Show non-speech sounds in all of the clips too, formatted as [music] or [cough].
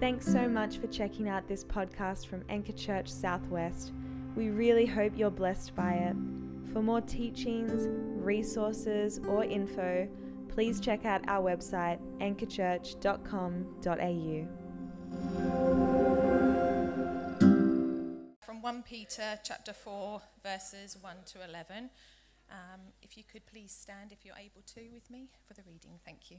Thanks so much for checking out this podcast from Anchor Church Southwest. We really hope you're blessed by it. For more teachings, resources, or info, please check out our website anchorchurch.com.au. From 1 Peter chapter 4, verses 1 to 11. Um, if you could please stand, if you're able to, with me for the reading. Thank you.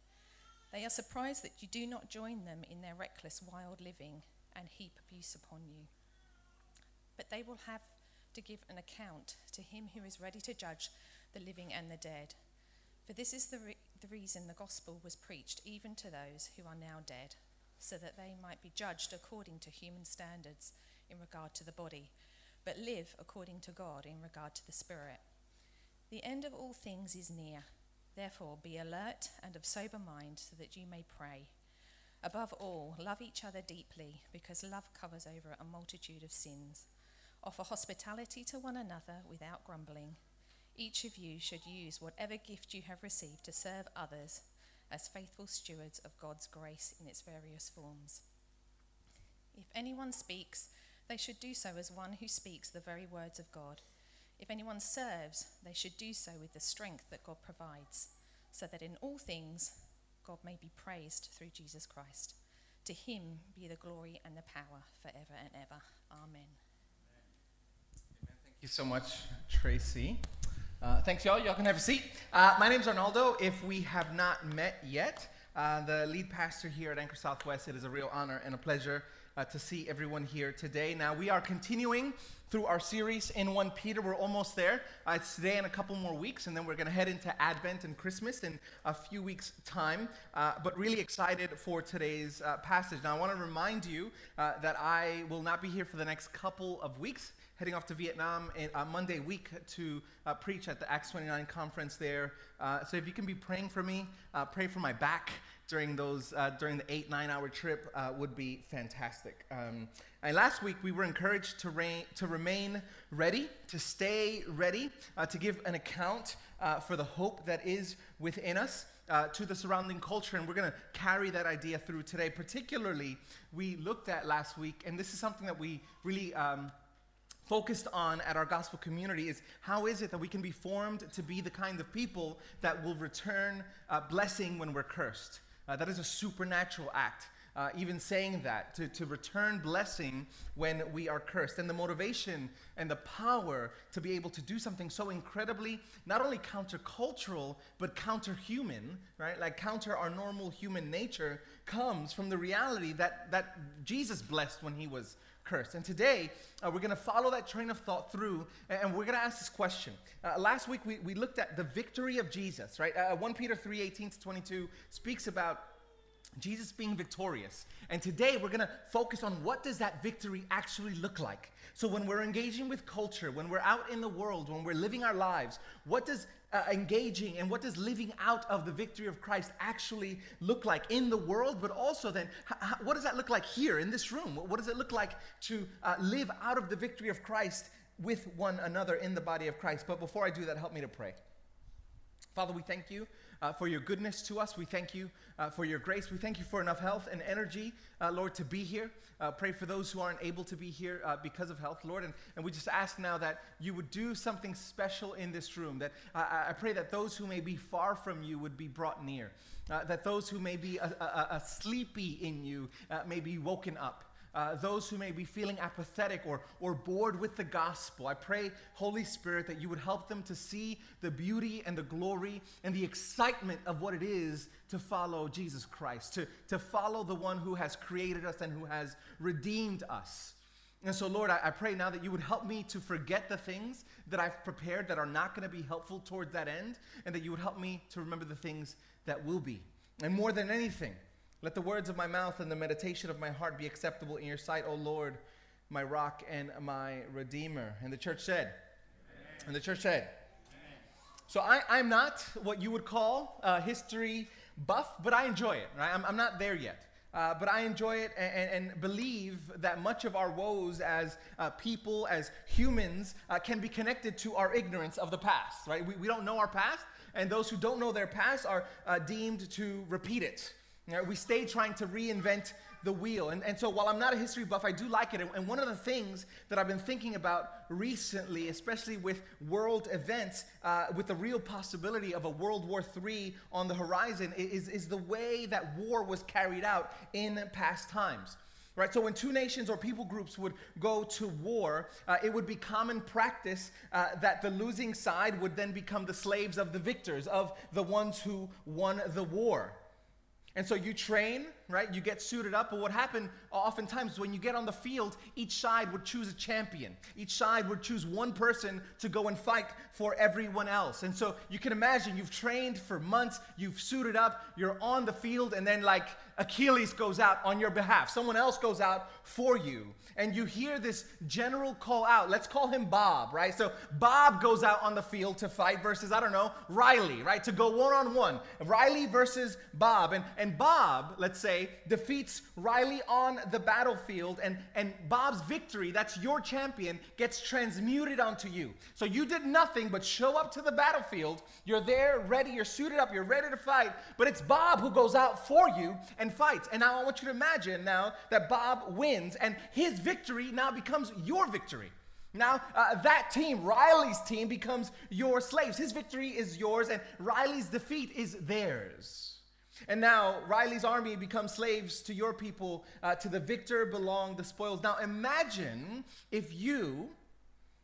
They are surprised that you do not join them in their reckless, wild living and heap abuse upon you. But they will have to give an account to him who is ready to judge the living and the dead. For this is the, re- the reason the gospel was preached even to those who are now dead, so that they might be judged according to human standards in regard to the body, but live according to God in regard to the spirit. The end of all things is near. Therefore, be alert and of sober mind so that you may pray. Above all, love each other deeply, because love covers over a multitude of sins. Offer hospitality to one another without grumbling. Each of you should use whatever gift you have received to serve others as faithful stewards of God's grace in its various forms. If anyone speaks, they should do so as one who speaks the very words of God. If anyone serves, they should do so with the strength that God provides, so that in all things God may be praised through Jesus Christ. To him be the glory and the power forever and ever. Amen. Amen. Thank you so much, Tracy. Uh, thanks, y'all. Y'all can have a seat. Uh, my name's Arnaldo. If we have not met yet, uh, the lead pastor here at Anchor Southwest, it is a real honor and a pleasure uh, to see everyone here today. Now, we are continuing through our series in 1 Peter. We're almost there. Uh, it's today and a couple more weeks, and then we're going to head into Advent and Christmas in a few weeks' time. Uh, but really excited for today's uh, passage. Now, I want to remind you uh, that I will not be here for the next couple of weeks heading off to Vietnam in, uh, Monday week to uh, preach at the Acts 29 conference there. Uh, so if you can be praying for me, uh, pray for my back during those uh, during the eight nine hour trip uh, would be fantastic. Um, and last week we were encouraged to, reign, to remain ready, to stay ready, to give an account for the hope that is within us. Uh, to the surrounding culture, and we're going to carry that idea through today. Particularly, we looked at last week, and this is something that we really um, focused on at our gospel community is how is it that we can be formed to be the kind of people that will return uh, blessing when we're cursed? Uh, that is a supernatural act. Uh, even saying that, to, to return blessing when we are cursed. And the motivation and the power to be able to do something so incredibly, not only countercultural, but counterhuman, right? Like counter our normal human nature, comes from the reality that, that Jesus blessed when he was cursed. And today, uh, we're going to follow that train of thought through, and we're going to ask this question. Uh, last week, we, we looked at the victory of Jesus, right? Uh, 1 Peter 3 18 to 22 speaks about Jesus being victorious. And today we're going to focus on what does that victory actually look like. So when we're engaging with culture, when we're out in the world, when we're living our lives, what does uh, engaging and what does living out of the victory of Christ actually look like in the world, but also then h- what does that look like here in this room? What, does it look like to uh, live out of the victory of Christ with one another in the body of Christ? But before I do that, help me to pray. Father, we thank you uh, for your goodness to us. We thank you uh, for your grace. We thank you for enough health and energy, uh, Lord, to be here. Uh, pray for those who aren't able to be here uh, because of health, Lord. And, and we just ask now that you would do something special in this room. That I pray that those who may be far from you would be brought near. Uh, that those who may be a, a, a sleepy in you may be woken up uh, those who may be feeling apathetic or, or bored with the gospel. I pray, Holy Spirit, that you would help them to see the beauty and the glory and the excitement of what it is to follow Jesus Christ, to, to follow the one who has created us and who has redeemed us. And so, Lord, I, I, pray now that you would help me to forget the things that I've prepared that are not going to be helpful towards that end, and that you would help me to remember the things that will be. And more than anything, let the words of my mouth and the meditation of my heart be acceptable in your sight, O Lord, my rock and my redeemer. And the church said, Amen. and the church said, Amen. so I, I'm not what you would call a history buff, but I enjoy it. Right? I'm, I'm not there yet. Uh, but I enjoy it and, and, believe that much of our woes as uh, people, as humans, uh, can be connected to our ignorance of the past, right? We, we don't know our past, and those who don't know their past are uh, deemed to repeat it. We stay trying to reinvent the wheel. And, and so while I'm not a history buff, I do like it. And one of the things that I've been thinking about recently, especially with world events, uh, with the real possibility of a World War III on the horizon, is, is the way that war was carried out in past times. Right, so when two nations or people groups would go to war, uh, it would be common practice uh, that the losing side would then become the slaves of the victors, of the ones who won the war. And so you train, right? You get suited up. But what happened uh, oftentimes when you get on the field, each side would choose a champion. Each side would choose one person to go and fight for everyone else. And so you can imagine you've trained for months, you've suited up, you're on the field, and then like Achilles goes out on your behalf. Someone else goes out for you. And you hear this general call out. Let's call him Bob, right? So Bob goes out on the field to fight versus, I don't know, Riley, right? To go one on one. Riley versus Bob. And, and Bob, let's say, defeats Riley on the battlefield. And, and Bob's victory, that's your champion, gets transmuted onto you. So you did nothing but show up to the battlefield. You're there, ready, you're suited up, you're ready to fight. But it's Bob who goes out for you and fights. And now I want you to imagine now that Bob wins and his victory now becomes your victory. Now, uh, that team, Riley's team, becomes your slaves. His victory is yours, and Riley's defeat is theirs. And now, Riley's army becomes slaves to your people. Uh, to the victor belong the spoils. Now, imagine if you,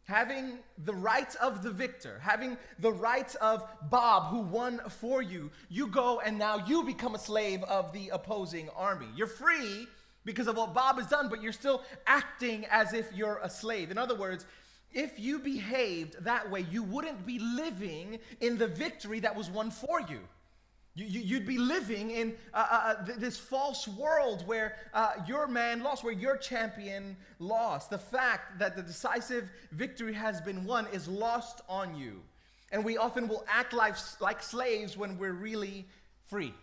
having the rights of the victor, having the rights of Bob who won for you, you go and now you become a slave of the opposing army. You're free because of what Bob has done, but you're still acting as if you're a slave. In other words, if you behaved that way, you wouldn't be living in the victory that was won for you. You, would be living in uh, uh, uh this false world where uh, your man lost, where your champion lost. The fact that the decisive victory has been won is lost on you. And we often will act like, like slaves when we're really free.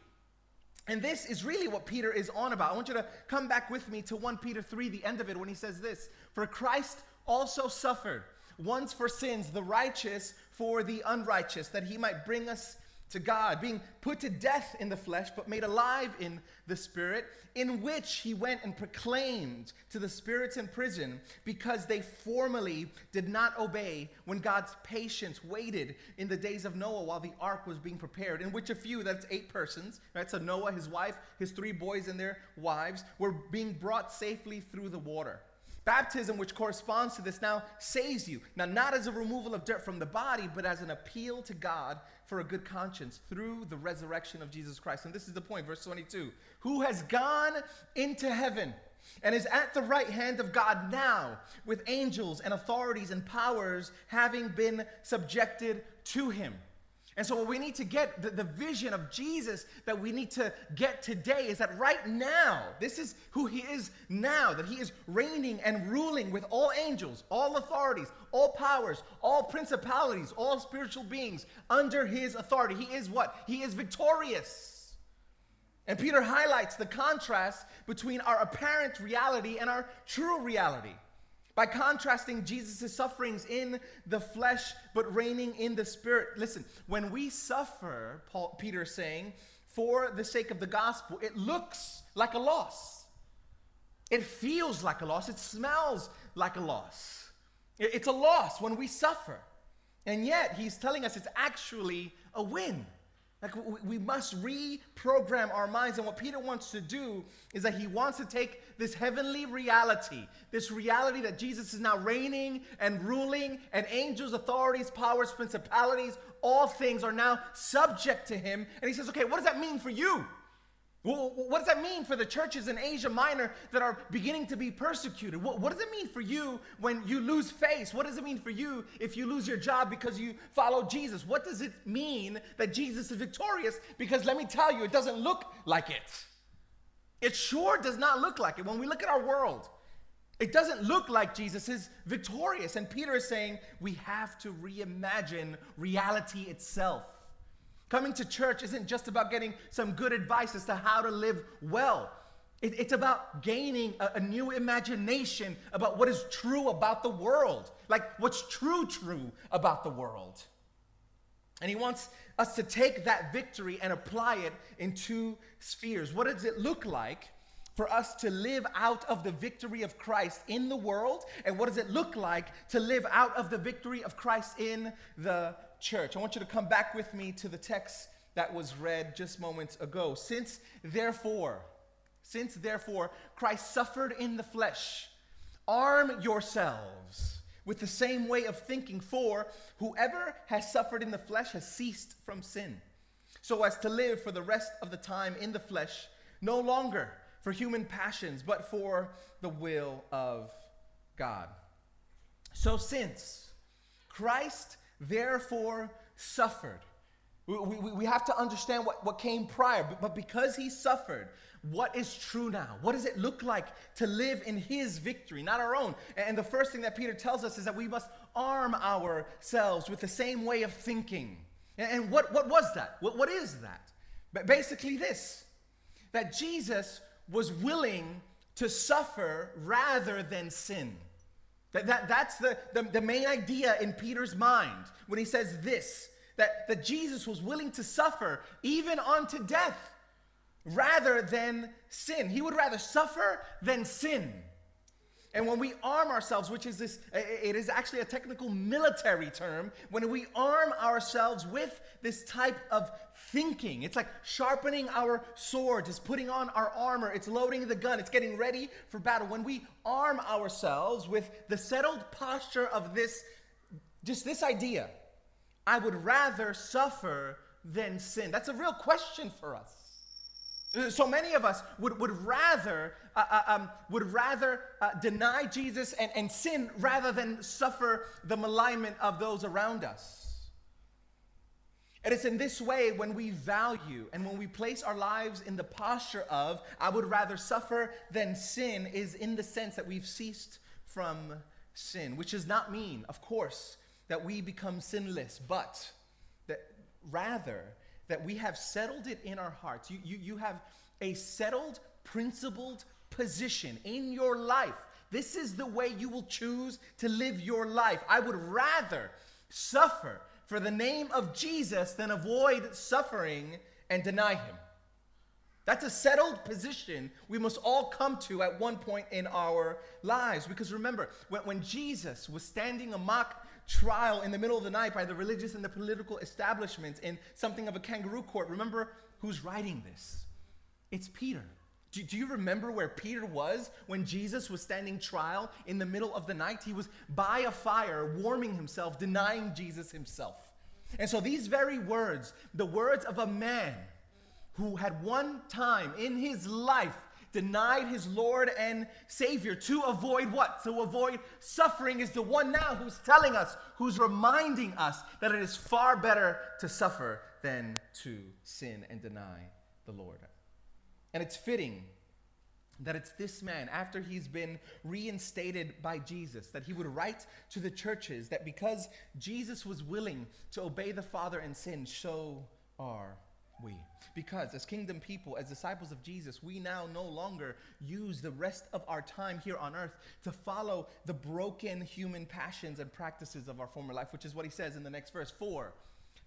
And this is really what Peter is on about. I want you to come back with me to 1 Peter 3, the end of it, when he says this For Christ also suffered once for sins, the righteous for the unrighteous, that he might bring us to God, being put to death in the flesh, but made alive in the spirit, in which he went and proclaimed to the spirits in prison because they formerly did not obey when God's patience waited in the days of Noah while the ark was being prepared, in which a few, that's eight persons, right? So Noah, his wife, his three boys, and their wives were being brought safely through the water. Baptism, which corresponds to this, now saves you. Now, not as a removal of dirt from the body, but as an appeal to God for a good conscience through the resurrection of Jesus Christ. And this is the point, verse 22 who has gone into heaven and is at the right hand of God now with angels and authorities and powers having been subjected to him. And so, what we need to get, the, the, vision of Jesus that we need to get today is that right now, this is who he is now, that he is reigning and ruling with all angels, all authorities, all powers, all principalities, all spiritual beings under his authority. He is what? He is victorious. And Peter highlights the contrast between our apparent reality and our true reality by contrasting Jesus' sufferings in the flesh but reigning in the spirit. Listen, when we suffer, Paul, Peter is saying, for the sake of the gospel, it looks like a loss. It feels like a loss. It smells like a loss. It's a loss when we suffer. And yet, he's telling us it's actually a win. Like we must reprogram our minds. And what Peter wants to do is that he wants to take this heavenly reality, this reality that Jesus is now reigning and ruling, and angels, authorities, powers, principalities, all things are now subject to him. And he says, okay, what does that mean for you? What does that mean for the churches in Asia Minor that are beginning to be persecuted? What, what, does it mean for you when you lose face? What does it mean for you if you lose your job because you follow Jesus? What does it mean that Jesus is victorious? Because let me tell you, it doesn't look like it. It sure does not look like it. When we look at our world, it doesn't look like Jesus is victorious. And Peter is saying we have to reimagine reality itself. Coming to church isn't just about getting some good advice as to how to live well. It, it's about gaining a, a new imagination about what is true about the world, like what's true, true about the world. And he wants us to take that victory and apply it in two spheres. What does it look like for us to live out of the victory of Christ in the world? And what does it look like to live out of the victory of Christ in the church? I want you to come back with me to the text that was read just moments ago. Since therefore, since therefore Christ suffered in the flesh, arm yourselves with the same way of thinking, for whoever has suffered in the flesh has ceased from sin, so as to live for the rest of the time in the flesh, no longer for human passions, but for the will of God. So, since Christ therefore suffered, we, we, we, have to understand what, what came prior, but, but because he suffered, what is true now? What does it look like to live in his victory, not our own? And the first thing that Peter tells us is that we must arm ourselves with the same way of thinking. And what, what was that? What, what is that? But basically, this that Jesus was willing to suffer rather than sin. That, that, that's the, the, the main idea in Peter's mind when he says this that, that Jesus was willing to suffer even unto death rather than sin. He would rather suffer than sin. And when we arm ourselves, which is this, it is actually a technical military term, when we arm ourselves with this type of thinking, it's like sharpening our swords, it's putting on our armor, it's loading the gun, it's getting ready for battle. When we arm ourselves with the settled posture of this, just this idea, I would rather suffer than sin. That's a real question for us. So many of us would, would rather, uh, uh, um, would rather uh, deny Jesus and, and sin rather than suffer the malignment of those around us. And it's in this way when we value and when we place our lives in the posture of, I would rather suffer than sin, is in the sense that we've ceased from sin, which does not mean, of course, that we become sinless, but that rather that we have settled it in our hearts. You, you, you have a settled, principled position in your life. This is the way you will choose to live your life. I would rather suffer for the name of Jesus than avoid suffering and deny him. That's a settled position we must all come to at one point in our lives. Because remember, when, when Jesus was standing a mock trial in the middle of the night by the religious and the political establishments in something of a kangaroo court. Remember who's writing this? It's Peter. Do, do, you remember where Peter was when Jesus was standing trial in the middle of the night? He was by a fire, warming himself, denying Jesus himself. And so these very words, the words of a man who had one time in his life denied his Lord and Savior to avoid what? To avoid suffering is the one now who's telling us, who's reminding us that it is far better to suffer than to sin and deny the Lord. And it's fitting that it's this man, after he's been reinstated by Jesus, that he would write to the churches that because Jesus was willing to obey the Father and sin, so are we. Because as kingdom people, as disciples of Jesus, we now no longer use the rest of our time here on earth to follow the broken human passions and practices of our former life, which is what he says in the next verse. For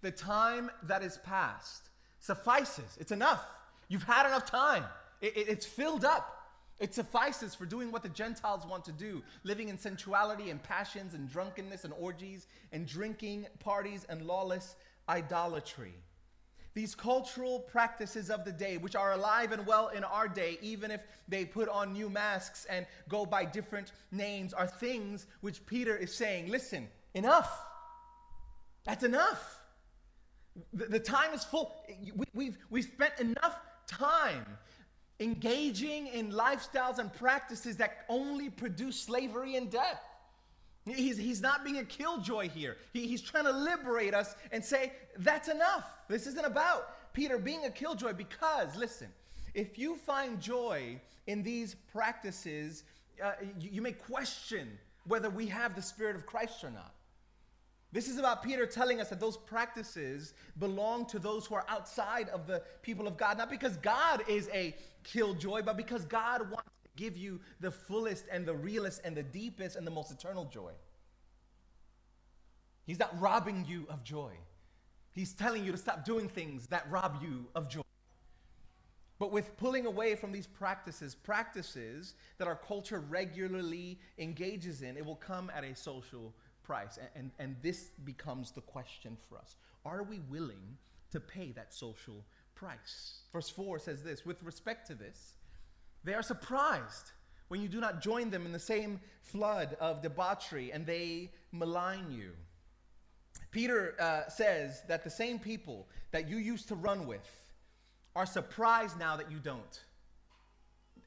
the time that is past suffices. It's enough. You've had enough time. It, it, it's filled up. It suffices for doing what the Gentiles want to do, living in sensuality and passions and drunkenness and orgies and drinking parties and lawless idolatry. These cultural practices of the day, which are alive and well in our day, even if they put on new masks and go by different names, are things which Peter is saying listen, enough. That's enough. The, the time is full. We, we've, we've spent enough time engaging in lifestyles and practices that only produce slavery and death. He's, he's not being a killjoy here. He, he's trying to liberate us and say, that's enough. This isn't about Peter being a killjoy because, listen, if you find joy in these practices, uh, you, you may question whether we have the Spirit of Christ or not. This is about Peter telling us that those practices belong to those who are outside of the people of God, not because God is a killjoy, but because God wants give you the fullest and the realest and the deepest and the most eternal joy. He's not robbing you of joy. He's telling you to stop doing things that rob you of joy. But with pulling away from these practices, practices that our culture regularly engages in, it will come at a social price. And, and, and this becomes the question for us. Are we willing to pay that social price? Verse 4 says this With respect to this, they are surprised when you do not join them in the same flood of debauchery and they malign you. Peter uh, says that the same people that you used to run with are surprised now that you don't.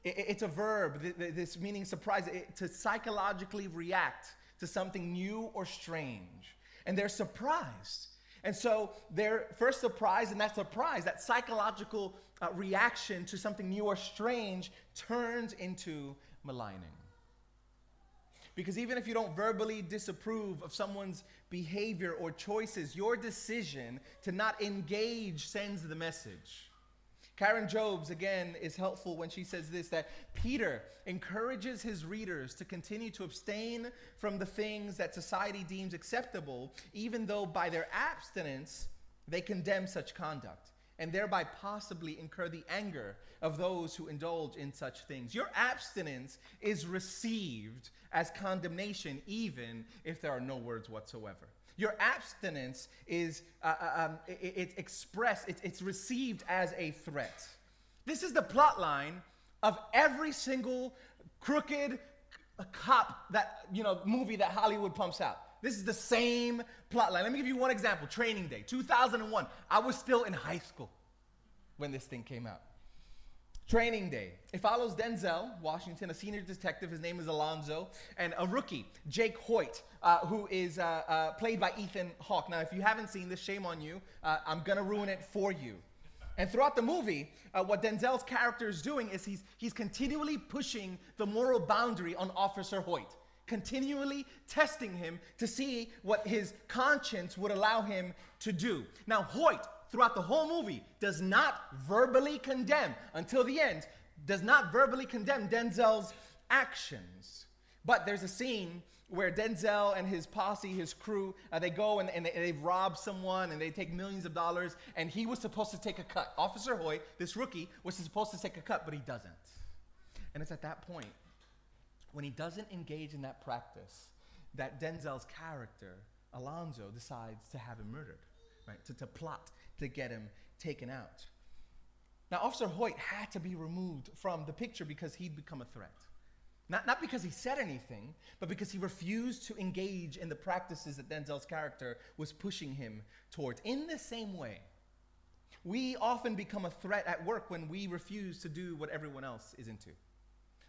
It, it's a verb, this meaning surprise, to psychologically react to something new or strange. And they're surprised. And so they're first surprised, and that surprise, that psychological uh, reaction to something new or strange, turns into maligning. Because even if you don't verbally disapprove of someone's behavior or choices, your decision to not engage sends the message. Karen Jobes, again, is helpful when she says this that Peter encourages his readers to continue to abstain from the things that society deems acceptable, even though by their abstinence they condemn such conduct and thereby possibly incur the anger of those who indulge in such things. Your abstinence is received as condemnation, even if there are no words whatsoever. Your abstinence is uh, uh um, it, it's expressed, it's, it's received as a threat. This is the plot line of every single crooked cop that you know movie that Hollywood pumps out. This is the same plot line. Let me give you one example. Training Day, 2001. I was still in high school when this thing came out. Training Day. It follows Denzel Washington, a senior detective. His name is Alonzo, and a rookie, Jake Hoyt, uh, who is uh, uh, played by Ethan Hawke. Now, if you haven't seen this, shame on you. Uh, I'm gonna ruin it for you. And throughout the movie, uh, what Denzel's character is doing is he's, he's continually pushing the moral boundary on Officer Hoyt, continually testing him to see what his conscience would allow him to do. Now, Hoyt, throughout the whole movie, does not verbally condemn, until the end, does not verbally condemn Denzel's actions. But there's a scene where Denzel and his posse, his crew, uh, they go and, and they, they rob someone and they take millions of dollars, and he was supposed to take a cut. Officer Hoyt, this rookie, was supposed to take a cut, but he doesn't. And it's at that point, when he doesn't engage in that practice, that Denzel's character, Alonzo, decides to have him murdered, right? To, to plot to get him taken out. Now, Officer Hoyt had to be removed from the picture because he'd become a threat. Not, not because he said anything, but because he refused to engage in the practices that Denzel's character was pushing him towards. In the same way, we often become a threat at work when we refuse to do what everyone else is into.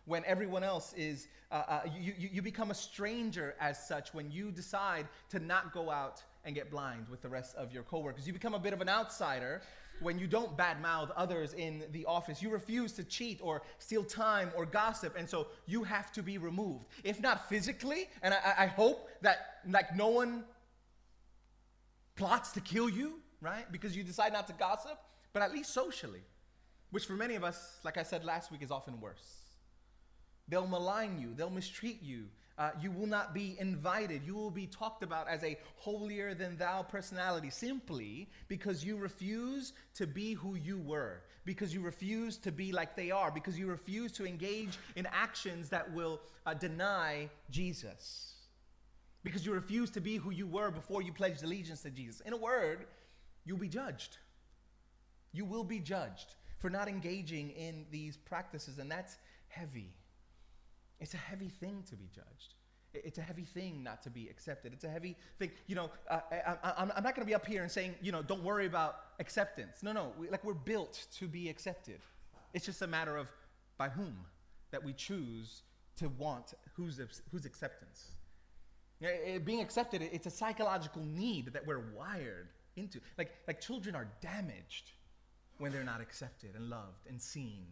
When everyone else is, uh, uh, you, you, you become a stranger as such when you decide to not go out and get blind with the rest of your coworkers. You become a bit of an outsider when you don't badmouth others in the office. You refuse to cheat or steal time or gossip, and so you have to be removed. If not physically, and I, I hope that like no one plots to kill you, right? Because you decide not to gossip, but at least socially, which for many of us, like I said last week, is often worse. They'll malign you, they'll mistreat you, uh, you will not be invited. You will be talked about as a holier than thou personality simply because you refuse to be who you were, because you refuse to be like they are, because you refuse to engage in actions that will uh, deny Jesus, because you refuse to be who you were before you pledged allegiance to Jesus. In a word, you'll be judged. You will be judged for not engaging in these practices, and that's heavy. It's a heavy thing to be judged. It's a heavy thing not to be accepted. It's a heavy thing. You know, uh, I, am not going to be up here and saying, you know, don't worry about acceptance. No, no. We, like we're built to be accepted. It's just a matter of by whom that we choose to want whose, whose acceptance. being accepted, it's a psychological need that we're wired into. Like, like children are damaged when they're not accepted and loved and seen.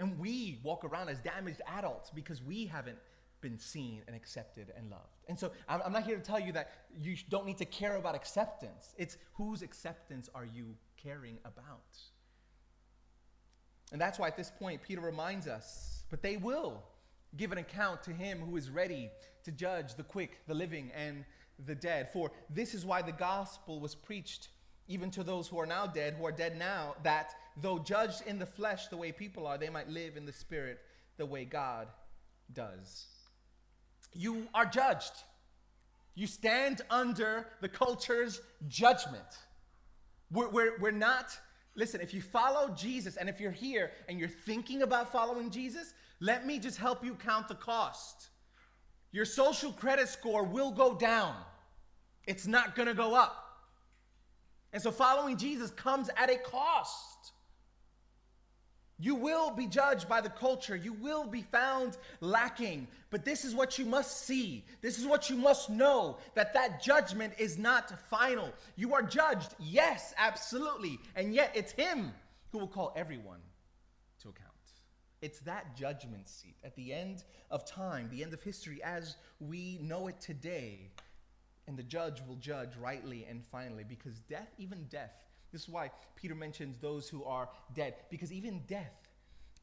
And we walk around as damaged adults because we haven't been seen and accepted and loved. And so I'm, I'm not here to tell you that you don't need to care about acceptance. It's whose acceptance are you caring about? And that's why at this point, Peter reminds us, but they will give an account to him who is ready to judge the quick, the living, and the dead. For this is why the gospel was preached even to those who are now dead, who are dead now, that though judged in the flesh the way people are, they might live in the spirit the way God does. You are judged. You stand under the culture's judgment. We're, we're, we're not, listen, if you follow Jesus and if you're here and you're thinking about following Jesus, let me just help you count the cost. Your social credit score will go down, it's not gonna go up. And so following Jesus comes at a cost. You will be judged by the culture. You will be found lacking. But this is what you must see. This is what you must know that that judgment is not final. You are judged, yes, absolutely. And yet it's Him who will call everyone to account. It's that judgment seat at the end of time, the end of history as we know it today. And the judge will judge rightly and finally because death, even death, this is why Peter mentions those who are dead, because even death,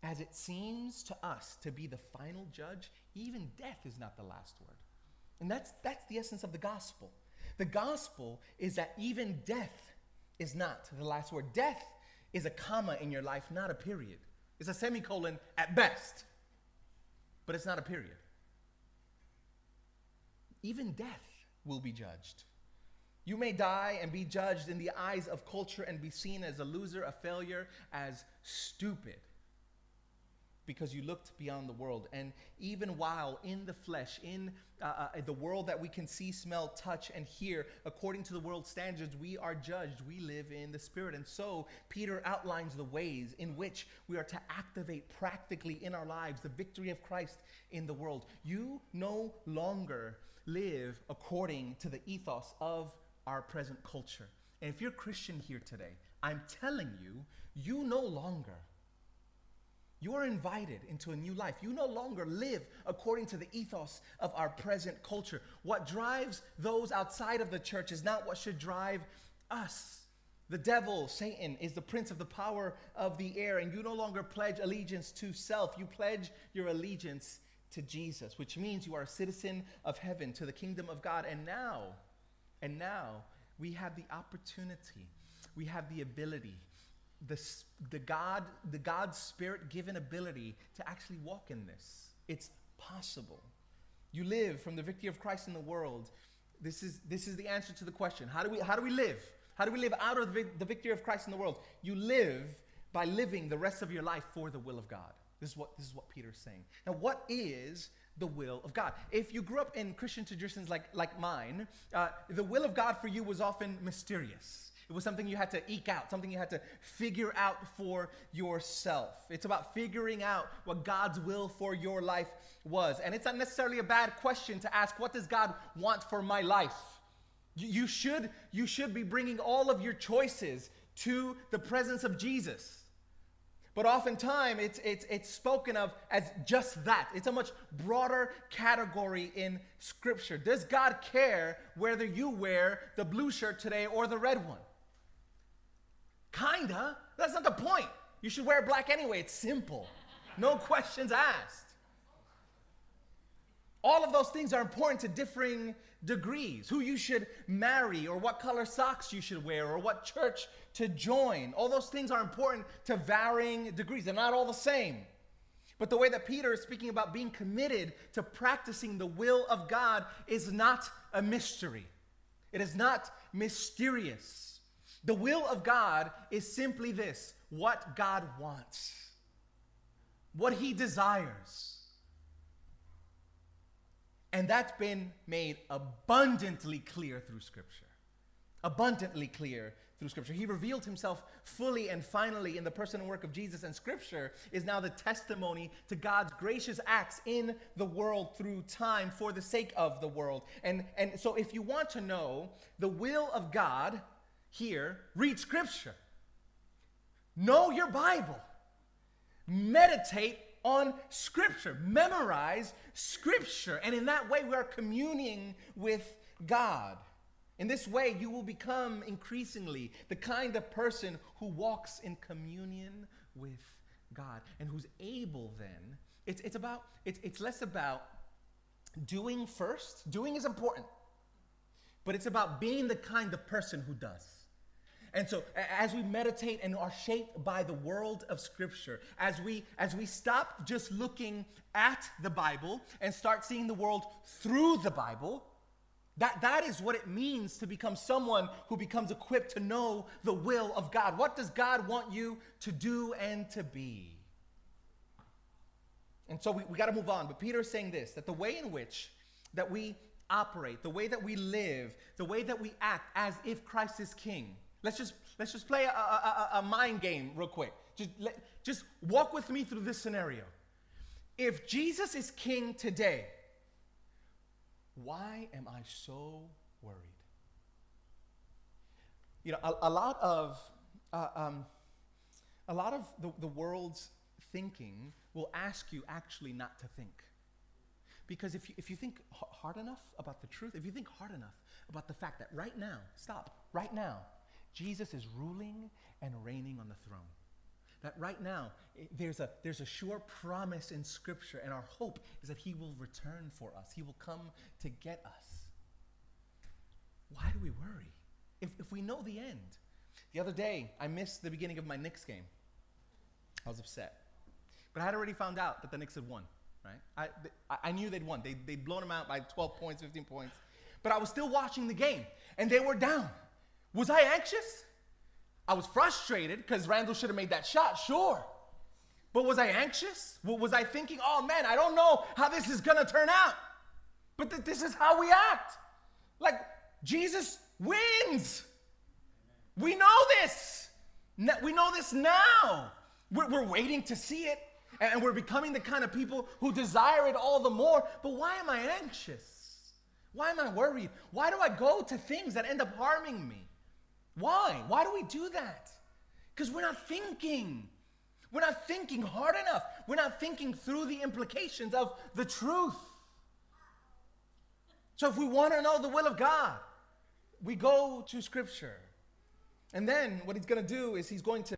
as it seems to us to be the final judge, even death is not the last word. And that's, that's the essence of the gospel. The gospel is that even death is not the last word. Death is a comma in your life, not a period. It's a semicolon at best, but it's not a period. Even death will be judged. You may die and be judged in the eyes of culture and be seen as a loser, a failure, as stupid because you looked beyond the world. And even while in the flesh, in uh, uh, the world that we can see, smell, touch, and hear, according to the world's standards, we are judged. We live in the Spirit. And so Peter outlines the ways in which we are to activate practically in our lives the victory of Christ in the world. You no longer live according to the ethos of our present culture. And if you're Christian here today, I'm telling you, you no longer you are invited into a new life. You no longer live according to the ethos of our present culture. What drives those outside of the church is not what should drive us. The devil, Satan, is the prince of the power of the air, and you no longer pledge allegiance to self. You pledge your allegiance to Jesus, which means you are a citizen of heaven, to the kingdom of God. And now, and now, we have the opportunity, we have the ability the, the God, the God's spirit given ability to actually walk in this. It's possible. You live from the victory of Christ in the world. This is, this is the answer to the question. How do we, how do we live? How do we live out of the, victory of Christ in the world? You live by living the rest of your life for the will of God. This is what, this is what Peter's saying. Now, what is the will of God? If you grew up in Christian traditions like, like mine, uh, the will of God for you was often mysterious. It was something you had to eke out, something you had to figure out for yourself. It's about figuring out what God's will for your life was. And it's not necessarily a bad question to ask, what does God want for my life? You should, you should be bringing all of your choices to the presence of Jesus. But oftentimes it's, it's, it's spoken of as just that. It's a much broader category in Scripture. Does God care whether you wear the blue shirt today or the red one? Kinda. That's not the point. You should wear black anyway. It's simple. No questions asked. All of those things are important to differing degrees. Who you should marry, or what color socks you should wear, or what church to join. All those things are important to varying degrees. They're not all the same. But the way that Peter is speaking about being committed to practicing the will of God is not a mystery, it is not mysterious. The will of God is simply this what God wants, what He desires. And that's been made abundantly clear through Scripture. Abundantly clear through Scripture. He revealed himself fully and finally in the person and work of Jesus, and Scripture is now the testimony to God's gracious acts in the world through time for the sake of the world. And, and so, if you want to know the will of God here, read Scripture. Know your Bible. Meditate on Scripture. Memorize Scripture. And in that way, we are communing with God. In this way, you will become increasingly the kind of person who walks in communion with God and who's able then. It's, it's about, it's, it's less about doing first. Doing is important, but it's about being the kind of person who does. And so as we meditate and are shaped by the world of scripture, as we as we stop just looking at the Bible and start seeing the world through the Bible, that, that is what it means to become someone who becomes equipped to know the will of God. What does God want you to do and to be? And so we, we got to move on. But Peter is saying this that the way in which that we operate, the way that we live, the way that we act as if Christ is king. Let's just let's just play a, a, a mind game real quick. Just, let, just walk with me through this scenario. If Jesus is king today, why am I so worried? You know, a, a lot of uh, um, a lot of the, the world's thinking will ask you actually not to think. Because if you, if you think hard enough about the truth, if you think hard enough about the fact that right now, stop, right now, Jesus is ruling and reigning on the throne. That right now, there's a, there's a sure promise in Scripture, and our hope is that He will return for us. He will come to get us. Why do we worry? If, if we know the end. The other day, I missed the beginning of my Knicks game. I was upset. But I had already found out that the Knicks had won, right? I, I knew they'd won. They, they'd blown them out by 12 points, 15 points. But I was still watching the game, and they were down. Was I anxious? I was frustrated because Randle should have made that shot, sure. But was I anxious? Was I thinking, oh man, I don't know how this is gonna turn out? But th- this is how we act. Like, Jesus wins. We know this. We know this now. We're, we're waiting to see it, and we're becoming the kind of people who desire it all the more. But why am I anxious? Why am I worried? Why do I go to things that end up harming me? Why? Why do we do that? Because we're not thinking. We're not thinking hard enough. We're not thinking through the implications of the truth. So, if we want to know the will of God, we go to Scripture. And then what he's going to do is he's going to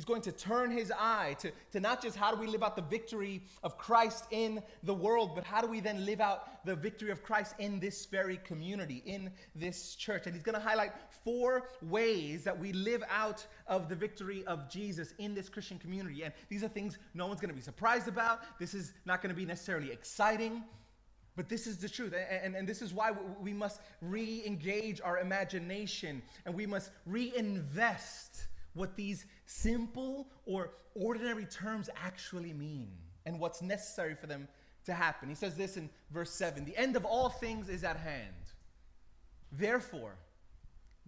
He's going to turn his eye to, to not just how do we live out the victory of Christ in the world, but how do we then live out the victory of Christ in this very community, in this church. And he's going to highlight four ways that we live out of the victory of Jesus in this Christian community. And these are things no one's going to be surprised about. This is not going to be necessarily exciting. But this is the truth. And, and, and this is why we must re engage our imagination and we must reinvest what these simple or ordinary terms actually mean and what's necessary for them to happen. He says this in verse 7 The end of all things is at hand. Therefore,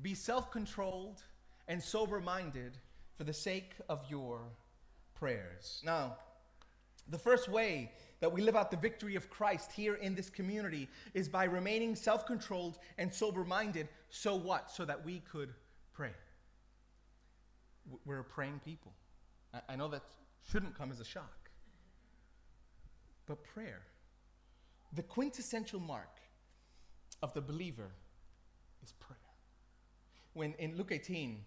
be self controlled and sober minded for the sake of your prayers. Now, the first way that we live out the victory of Christ here in this community is by remaining self controlled and sober minded. So what? So that we could pray we're a praying people. I, know that shouldn't come as a shock. But prayer, the quintessential mark of the believer is prayer. When in Luke 18,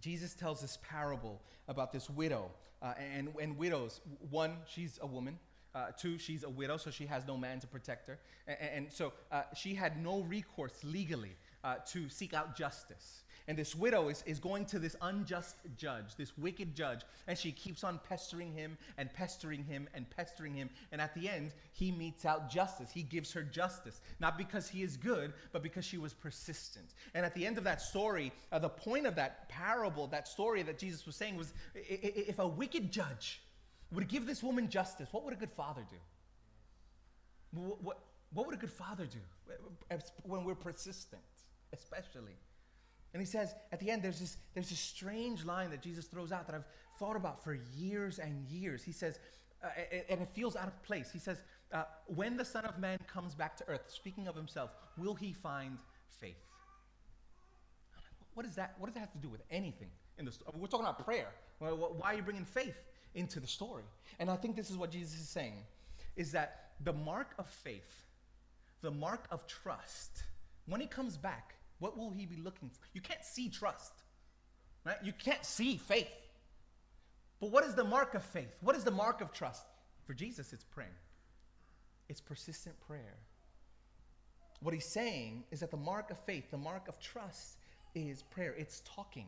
Jesus tells this parable about this widow. Uh, and, and widows, one, she's a woman. Uh, two, she's a widow, so she has no man to protect her. And, and so uh, she had no recourse legally uh, to seek out justice. And this widow is, is going to this unjust judge, this wicked judge, and she keeps on pestering him and pestering him and pestering him. And at the end, he metes out justice. He gives her justice, not because he is good, but because she was persistent. And at the end of that story, uh, the point of that parable, that story that Jesus was saying was if a wicked judge would give this woman justice, what would a good father do? What, what, what would a good father do when we're persistent, especially? And he says at the end, there's this, there's this strange line that Jesus throws out that I've thought about for years and years. He says, uh, and it feels out of place. He says, uh, When the Son of Man comes back to earth, speaking of himself, will he find faith? What, is that, what does that have to do with anything? In the, we're talking about prayer. Why are you bringing faith into the story? And I think this is what Jesus is saying is that the mark of faith, the mark of trust, when he comes back, what will he be looking for? You can't see trust, right? You can't see faith. But what is the mark of faith? What is the mark of trust? For Jesus, it's praying, it's persistent prayer. What he's saying is that the mark of faith, the mark of trust, is prayer. It's talking,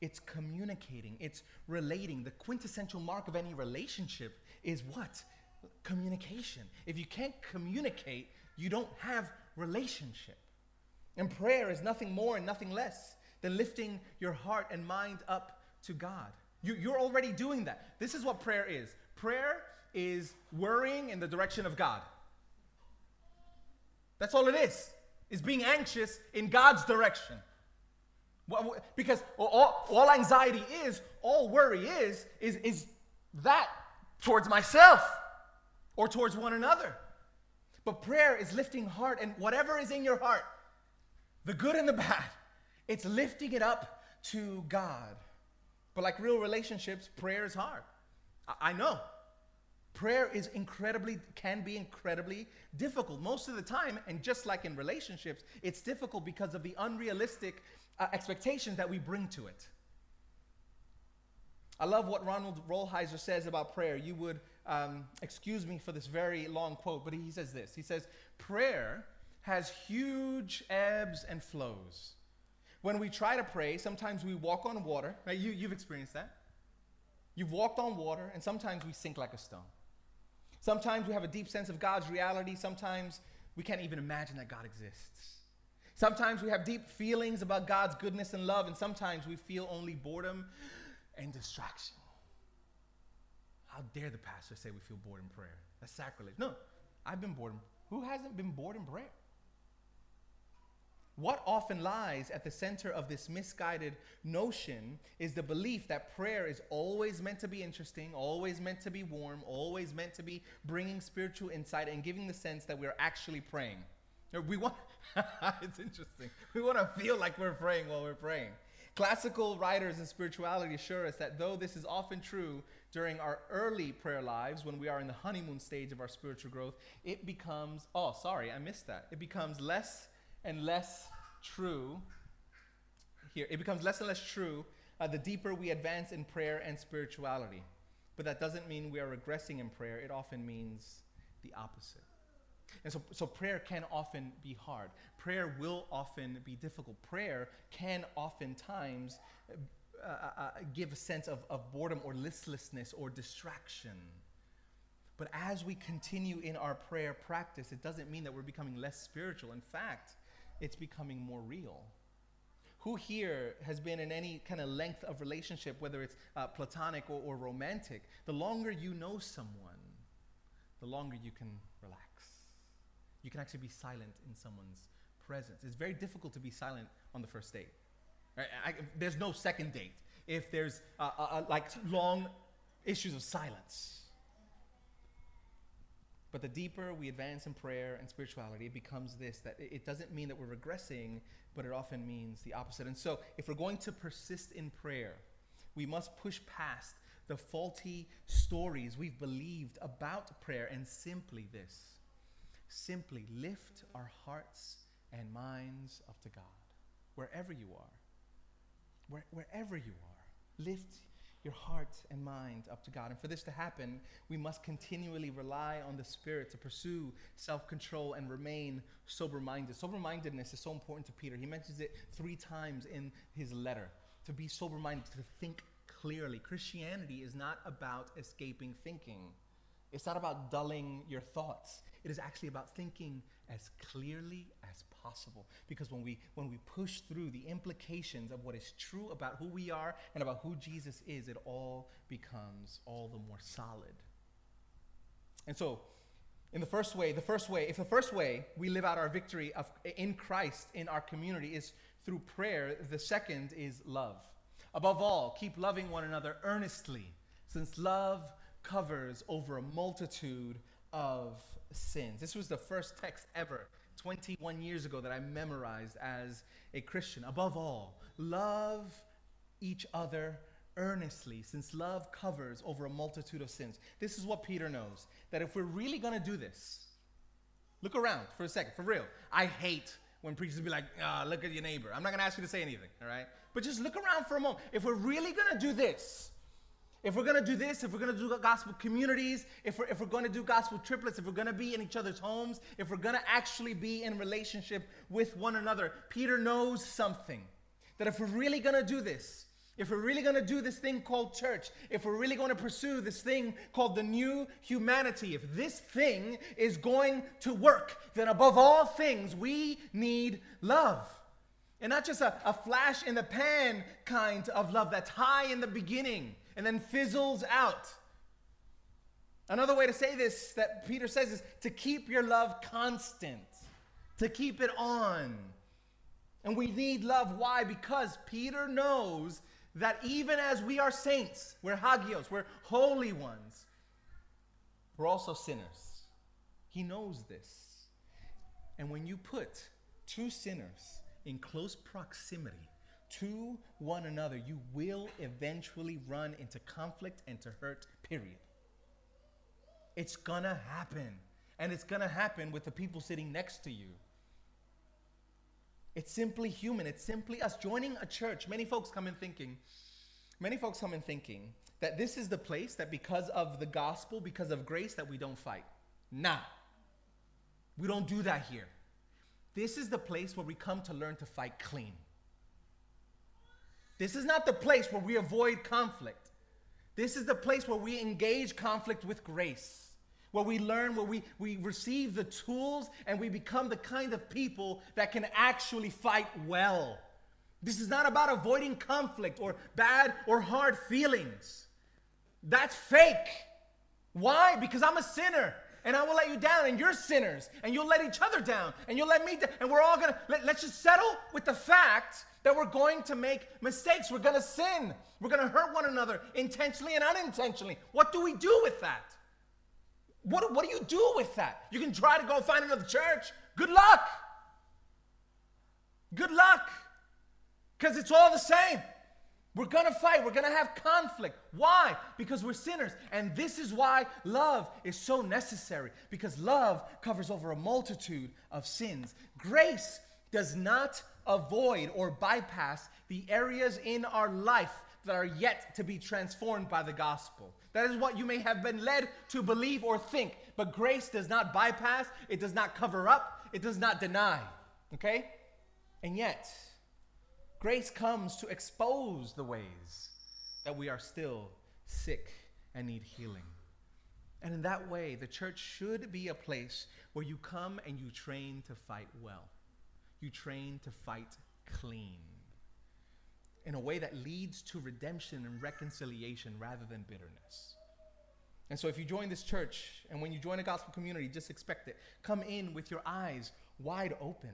it's communicating, it's relating. The quintessential mark of any relationship is what? Communication. If you can't communicate, you don't have relationship. And prayer is nothing more and nothing less than lifting your heart and mind up to God. You, are already doing that. This is what prayer is prayer is worrying in the direction of God. That's all it is, is being anxious in God's direction. Because all, all anxiety is, all worry is, is, is that towards myself or towards one another. But prayer is lifting heart and whatever is in your heart, the good and the bad, it's lifting it up to God. But like real relationships, prayer is hard. I, I know. Prayer is incredibly, can be incredibly difficult most of the time. And just like in relationships, it's difficult because of the unrealistic uh, expectations that we bring to it. I love what Ronald Rolheiser says about prayer. You would um, excuse me for this very long quote, but he says this. He says, Prayer has huge ebbs and flows. When we try to pray, sometimes we walk on water. Right? You, you've experienced that. You've walked on water, and sometimes we sink like a stone. Sometimes we have a deep sense of God's reality. Sometimes we can't even imagine that God exists. Sometimes we have deep feelings about God's goodness and love, and sometimes we feel only boredom and distraction. How dare the pastor say we feel bored in prayer? That's sacrilege. No, I've been bored. Who hasn't been bored in prayer? What often lies at the center of this misguided notion is the belief that prayer is always meant to be interesting, always meant to be warm, always meant to be bringing spiritual insight and giving the sense that we're actually praying. We want, [laughs] it's interesting. We want to feel like we're praying while we're praying. Classical writers in spirituality assure us that though this is often true during our early prayer lives, when we are in the honeymoon stage of our spiritual growth, it becomes, oh, sorry, I missed that. It becomes less and less true here. It becomes less and less true uh, the deeper we advance in prayer and spirituality. But that doesn't mean we are regressing in prayer. It often means the opposite. And so, so prayer can often be hard. Prayer will often be difficult. Prayer can oftentimes uh, uh, uh give a sense of, of boredom or listlessness or distraction. But as we continue in our prayer practice, it doesn't mean that we're becoming less spiritual. In fact, it's becoming more real. Who here has been in any kind of length of relationship, whether it's uh, platonic or, or romantic? The longer you know someone, the longer you can relax. You can actually be silent in someone's presence. It's very difficult to be silent on the first date. Right? I, there's no second date if there's uh, uh, uh like long issues of silence. But the deeper we advance in prayer and spirituality, it becomes this that it doesn't mean that we're regressing, but it often means the opposite. And so, if we're going to persist in prayer, we must push past the faulty stories we've believed about prayer and simply this simply lift our hearts and minds up to God, wherever you are. Where, wherever you are, lift your heart and mind up to God. And for this to happen, we must continually rely on the Spirit to pursue self control and remain sober minded. Sober mindedness is so important to Peter. He mentions it three times in his letter to be sober minded, to think clearly. Christianity is not about escaping thinking, it's not about dulling your thoughts. It is actually about thinking as clearly as possible. Because when we, when we push through the implications of what is true about who we are and about who Jesus is, it all becomes all the more solid. And so, In the first way, the first way, if the first way we live out our victory of, in Christ in our community is through prayer, the second is love. Above all, keep loving one another earnestly, since love covers over a multitude of sins. This was the first text ever, 21 years ago, that I memorized as a Christian. Above all, love each other earnestly, since love covers over a multitude of sins. This is what Peter knows that if we're really going to do this, look around for a second, for real. I hate when preachers be like, oh, look at your neighbor. I'm not going to ask you to say anything, all right? But just look around for a moment. If we're really going to do this, if we're going to do this, if we're going to do gospel communities, if we're, if we're going to do gospel triplets, if we're going to be in each other's homes, if we're going to actually be in relationship with one another, Peter knows something. That if we're really going to do this, if we're really going to do this thing called church, if we're really going to pursue this thing called the new humanity, if this thing is going to work, then above all things, we need love. And not just a, a flash in the pan kind of love that's high in the beginning and then fizzles out. Another way to say this that Peter says is to keep your love constant, to keep it on. And we need love. Why? Because Peter knows that even as we are saints, we're hagios, we're holy ones, we're also sinners. He knows this. And when you put two sinners in close proximity to one another, you will eventually run into conflict and to hurt, period. It's gonna happen. And it's gonna happen with the people sitting next to you. It's simply human. It's simply us joining a church. Many folks come in thinking, many folks come in thinking that this is the place that because of the gospel, because of grace, that we don't fight. Nah. We don't do that here. This is the place where we come to learn to fight clean. This is not the place where we avoid conflict. This is the place where we engage conflict with grace where we learn, where we, we receive the tools, and we become the kind of people that can actually fight well. This is not about avoiding conflict or bad or hard feelings. That's fake. Why? Because I'm a sinner and I will let you down, and you're sinners, and you'll let each other down, and you'll let me down, and we're all gonna let, let's just settle with the fact that we're going to make mistakes. We're gonna sin. We're gonna hurt one another intentionally and unintentionally. What do we do with that? What, what do you do with that? You can try to go find another church. Good luck. Good luck. Because it's all the same. We're going to fight. We're going to have conflict. Why? Because we're sinners. And this is why love is so necessary. Because love covers over a multitude of sins. Grace does not avoid or bypass the areas in our life that are yet to be transformed by the gospel. That is what you may have been led to believe or think. But grace does not bypass, it does not cover up, it does not deny. Okay? And yet, grace comes to expose the ways that we are still sick and need healing. And in that way, the church should be a place where you come and you train to fight well. You train to fight clean in a way that leads to redemption and reconciliation rather than bitterness. And so, if you join this church and when you join a gospel community, just expect it. Come in with your eyes wide open,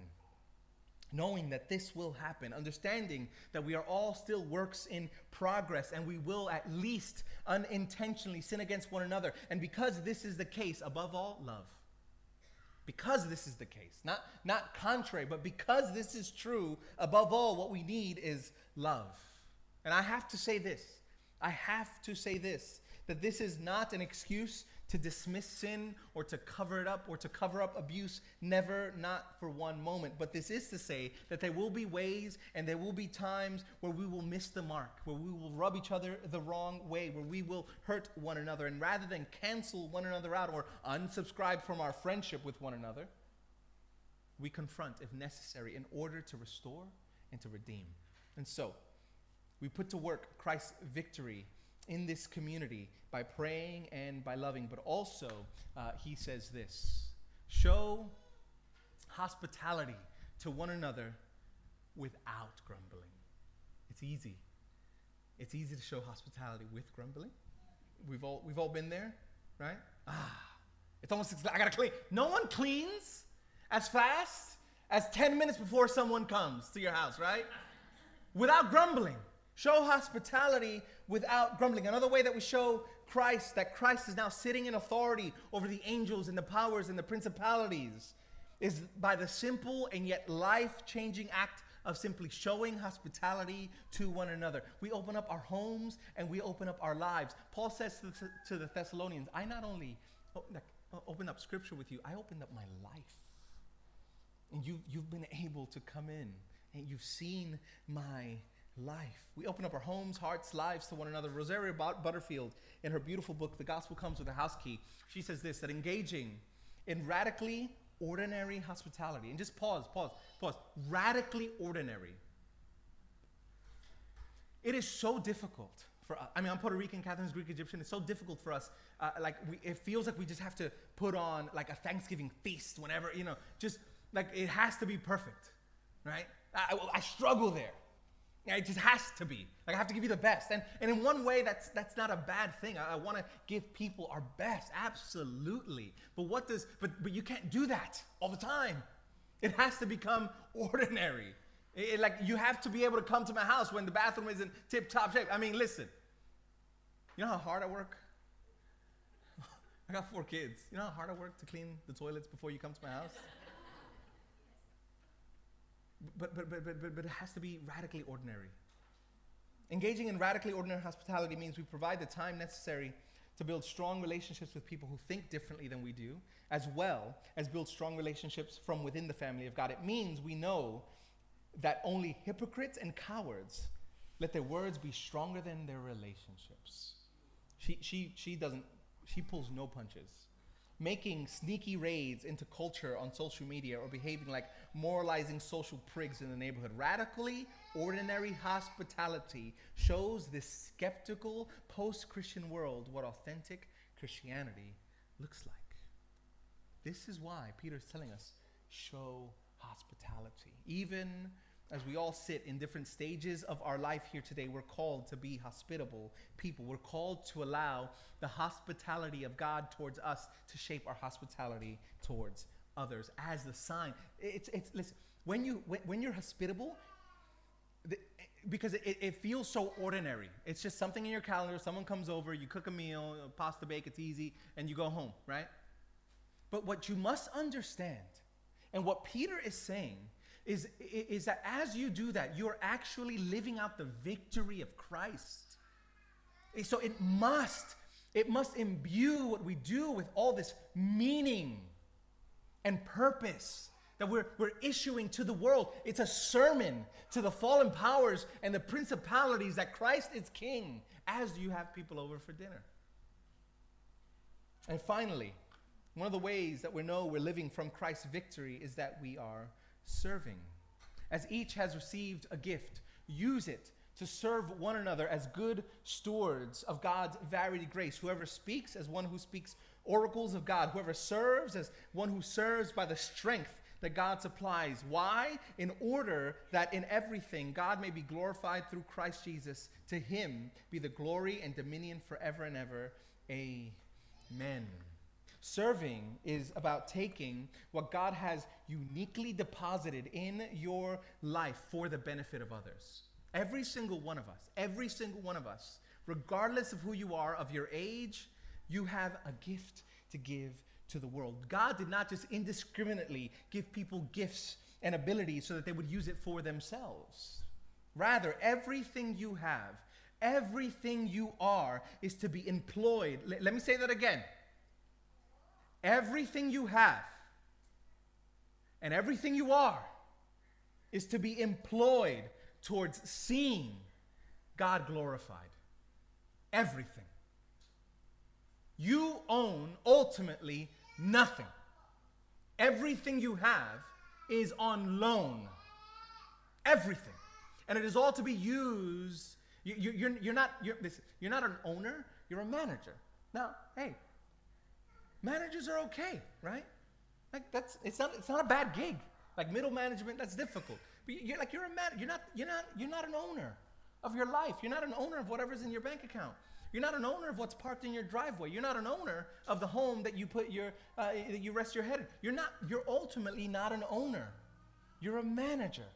knowing that this will happen, understanding that we are all still works in progress and we will at least unintentionally sin against one another. And because this is the case, above all, love. Because this is the case, not, not contrary, but because this is true, above all, what we need is love. And I have to say this I have to say this that this is not an excuse to dismiss sin or to cover it up or to cover up abuse. Never, not for one moment. But this is to say that there will be ways and there will be times where we will miss the mark, where we will rub each other the wrong way, where we will hurt one another. And rather than cancel one another out or unsubscribe from our friendship with one another, we confront if necessary in order to restore and to redeem. And so, we put to work Christ's victory in this community by praying and by loving. But also, uh, he says this show hospitality to one another without grumbling. It's easy. It's easy to show hospitality with grumbling. We've all, we've all been there, right? Ah, It's almost I gotta clean. No one cleans as fast as 10 minutes before someone comes to your house, right? Without grumbling. Show hospitality without grumbling. Another way that we show Christ, that Christ is now sitting in authority over the angels and the powers and the principalities, is by the simple and yet life changing act of simply showing hospitality to one another. We open up our homes and we open up our lives. Paul says to the, Thessalonians, I not only opened up scripture with you, I opened up my life. And you, you've been able to come in and you've seen my life. We open up our homes, hearts, lives to one another. Rosaria Butterfield, in her beautiful book, The Gospel Comes with a House Key, she says this that engaging in radically ordinary hospitality, and just pause, pause, pause, radically ordinary. It is so difficult for us. I mean, I'm Puerto Rican, Catherine's Greek Egyptian. It's so difficult for us. Uh, like, we, it feels like we just have to put on like a Thanksgiving feast whenever, you know, just like it has to be perfect, right? I, I struggle there. It just has to be. Like I have to give you the best. And, and in one way, that's, that's not a bad thing. I, I want to give people our best, absolutely. But what does, but, but you can't do that all the time. It has to become [laughs] ordinary. It, like you have to be able to come to my house when the bathroom is in tip top shape. I mean, listen, you know how hard I work? [laughs] I got four kids. You know how hard I work to clean the toilets before you come to my house? But, but, but, but, but it has to be radically ordinary. Engaging in radically ordinary hospitality means we provide the time necessary to build strong relationships with people who think differently than we do, as well as build strong relationships from within the family of God. It means we know that only hypocrites and cowards let their words be stronger than their relationships. She, she, she doesn't, she pulls no punches making sneaky raids into culture on social media or behaving like moralizing social prigs in the neighborhood. Radically ordinary hospitality shows this skeptical post Christian world what authentic Christianity looks like. This is why Peter is telling us show hospitality. Even as we all sit in different stages of our life here today, we're called to be hospitable people. We're called to allow the hospitality of God towards us to shape our hospitality towards others as the sign. It's, it's listen, when, you, when, when you're hospitable, the, because it, it, feels so ordinary. It's just something in your calendar. Someone comes over, you cook a meal, uh, pasta bake, it's easy, and you go home, right? But what you must understand, and what Peter is saying, is, is that as you do that, you're actually living out the victory of Christ. So it must, it must imbue what we do with all this meaning and purpose that we're, we're issuing to the world. It's a sermon to the fallen powers and the principalities that Christ is king as you have people over for dinner. And finally, one of the ways that we know we're living from Christ's victory is that we are serving. As each has received a gift, use it to serve one another as good stewards of God's varied grace. Whoever speaks as one who speaks oracles of God, whoever serves as one who serves by the strength that God supplies. Why? In order that in everything God may be glorified through Christ Jesus. To him be the glory and dominion forever and ever. Amen. Serving is about taking what God has uniquely deposited in your life for the benefit of others. Every single one of us, every single one of us, regardless of who you are, of your age, you have a gift to give to the world. God did not just indiscriminately give people gifts and abilities so that they would use it for themselves. Rather, everything you have, everything you are, is to be employed. L- let me say that again. Everything you have and everything you are is to be employed towards seeing God glorified. Everything. You own ultimately nothing. Everything you have is on loan. Everything. And it is all to be used. You, are you, you're, not, you're, you're not an owner, you're a manager. Now, hey, managers are okay, right? Like that's it's not it's not a bad gig. Like middle management, that's difficult. But you're like you're a man. You're not you're not you're not an owner of your life. You're not an owner of whatever's in your bank account. You're not an owner of what's parked in your driveway. You're not an owner of the home that you put your uh, that you rest your head in. You're not. You're ultimately not an owner. You're a manager.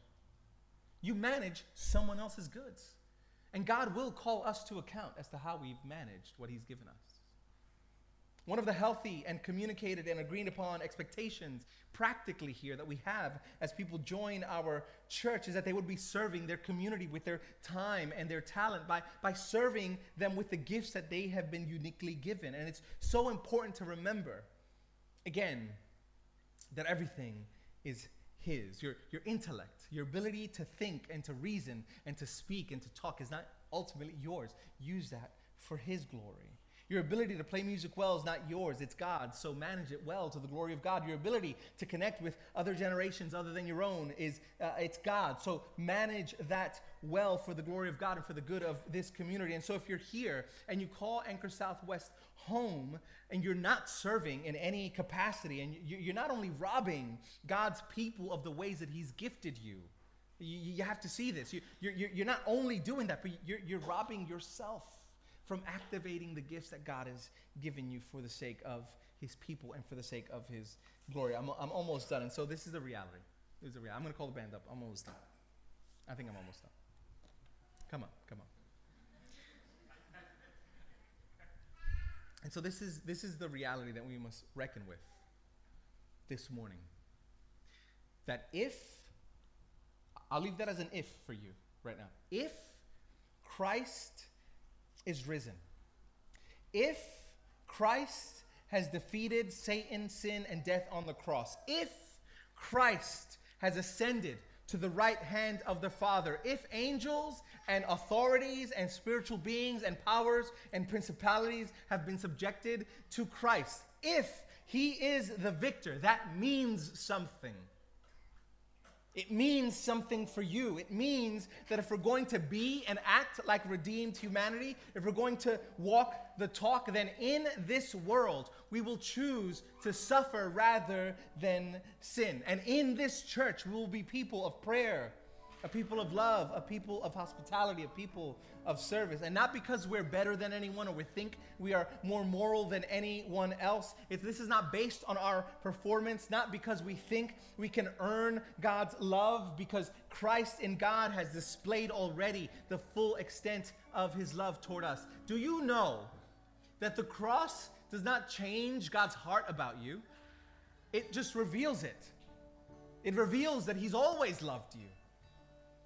You manage someone else's goods, and God will call us to account as to how we've managed what He's given us. One of the healthy and communicated and agreed upon expectations practically here that we have as people join our church is that they would be serving their community with their time and their talent by, by serving them with the gifts that they have been uniquely given. And it's so important to remember, again, that everything is His. Your, your intellect, your ability to think and to reason and to speak and to talk is not ultimately yours. Use that for His glory. Your ability to play music well is not yours, it's God's. So manage it well to the glory of God. Your ability to connect with other generations other than your own is uh, it's God. So manage that well for the glory of God and for the good of this community. And so if you're here and you call Anchor Southwest home and you're not serving in any capacity and you're not only robbing God's people of the ways that he's gifted you, you, have to see this. You, you're, you're not only doing that, but you're, you're robbing yourself from activating the gifts that God has given you for the sake of his people and for the sake of his glory. I'm, I'm almost done. And so this is the reality. This is the reality. I'm going to call the band up. I'm almost done. I think I'm almost done. Come on, come on. And so this is this is the reality that we must reckon with this morning. That if I'll leave that as an if for you right now. If Christ is risen. If Christ has defeated Satan, sin, and death on the cross, if Christ has ascended to the right hand of the Father, if angels and authorities and spiritual beings and powers and principalities have been subjected to Christ, if he is the victor, that means something. It means something for you. It means that if we're going to be and act like redeemed humanity, if we're going to walk the talk, then in this world, we will choose to suffer rather than sin. And in this church, we will be people of prayer, a people of love, a people of hospitality, a people of service. And not because we're better than anyone or we think we are more moral than anyone else. If this is not based on our performance, not because we think we can earn God's love, because Christ in God has displayed already the full extent of his love toward us. Do you know that the cross does not change God's heart about you? It just reveals it. It reveals that he's always loved you.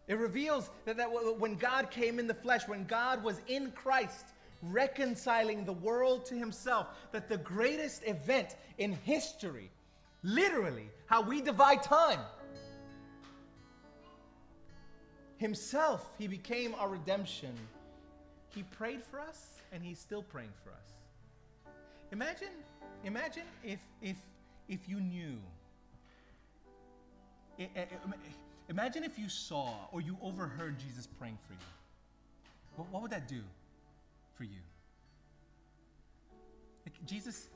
It reveals that, that when God came in the flesh, when God was in Christ, reconciling the world to himself, that the greatest event in history, literally, how we divide time, himself, he became our redemption. He prayed for us, and he's still praying for us. Imagine, imagine if, if, if you knew. It, it, it, Imagine if you saw or you overheard Jesus praying for you. What, what would that do for you? Like Jesus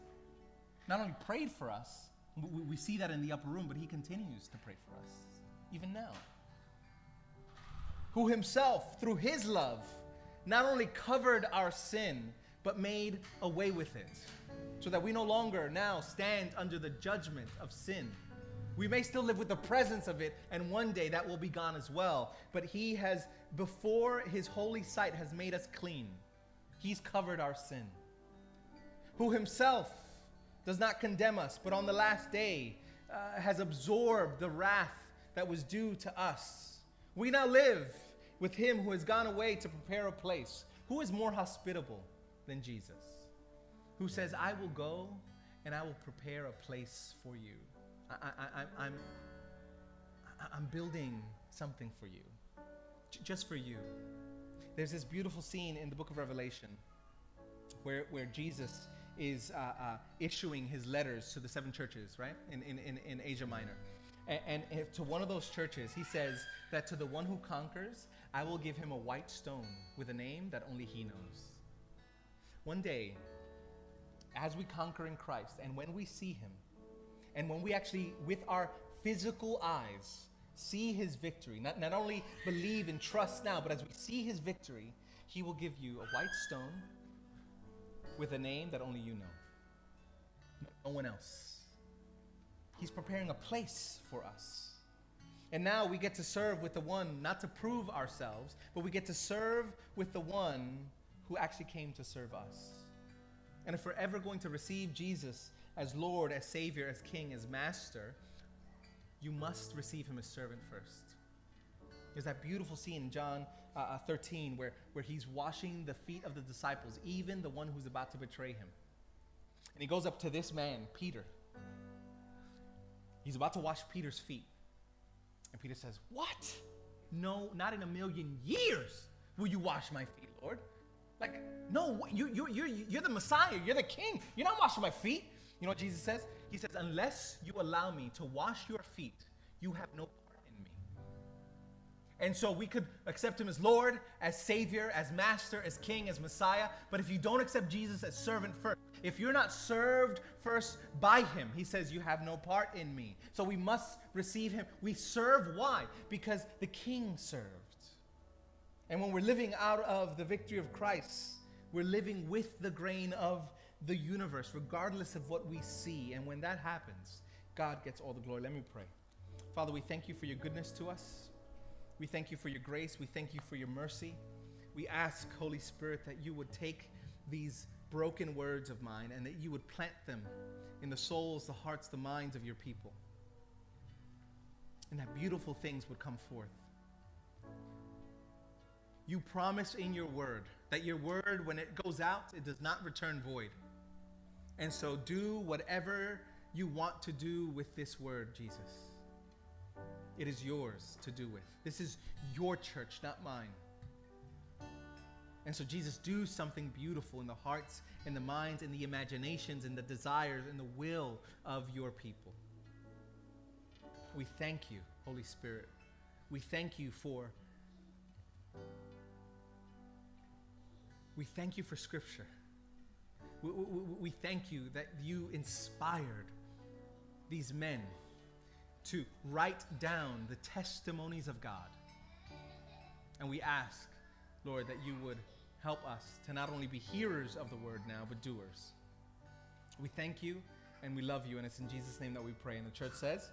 not only prayed for us, we, we see that in the upper room, but he continues to pray for us, even now. Who himself, through his love, not only covered our sin, but made away with it, so that we no longer now stand under the judgment of sin we may still live with the presence of it, and one day that will be gone as well. But He has, before His holy sight, has made us clean. He's covered our sin. Who Himself does not condemn us, but on the last day uh, has absorbed the wrath that was due to us. We now live with Him who has gone away to prepare a place. Who is more hospitable than Jesus? Who says, I will go and I will prepare a place for you. I, I, I'm, I'm building something for you, just for you. There's this beautiful scene in the book of Revelation where, where Jesus is uh, uh, issuing his letters to the seven churches, right, in, in, in, in Asia Minor. And, and to one of those churches, he says that to the one who conquers, I will give him a white stone with a name that only he knows. One day, as we conquer in Christ and when we see him, and when we actually, with our physical eyes, see his victory, not, not only believe and trust now, but as we see his victory, he will give you a white stone with a name that only you know. No one else. He's preparing a place for us. And now we get to serve with the one, not to prove ourselves, but we get to serve with the one who actually came to serve us. And if we're ever going to receive Jesus as Lord, as Savior, as King, as Master, you must receive Him as servant first. There's that beautiful scene in John uh, uh 13 where, where He's washing the feet of the disciples, even the one who's about to betray Him. And He goes up to this man, Peter. He's about to wash Peter's feet. And Peter says, What? No, not in a million years will you wash my feet, Lord. Like, no, you, you, you're, you're the Messiah. You're the king. You're not washing my feet. You know what Jesus says? He says, Unless you allow me to wash your feet, you have no part in me. And so we could accept him as Lord, as Savior, as Master, as King, as Messiah. But if you don't accept Jesus as servant first, if you're not served first by him, he says, You have no part in me. So we must receive him. We serve why? Because the King served. And when we're living out of the victory of Christ, we're living with the grain of the universe, regardless of what we see. And when that happens, God gets all the glory. Let me pray. Father, we thank you for your goodness to us. We thank you for your grace. We thank you for your mercy. We ask, Holy Spirit, that you would take these broken words of mine and that you would plant them in the souls, the hearts, the minds of your people. And that beautiful things would come forth. You promise in your word that your word, when it goes out, it does not return void. And so do whatever you want to do with this word, Jesus. It is yours to do with. This is your church, not mine. And so, Jesus, do something beautiful in the hearts and the minds and the imaginations and the desires and the will of your people. We thank you, Holy Spirit. We thank you for We thank you for Scripture. We, we, thank you that you inspired these men to write down the testimonies of God. And we ask, Lord, that you would help us to not only be hearers of the word now, but doers. We thank you and we love you, and it's in Jesus' name that we pray. And the church says,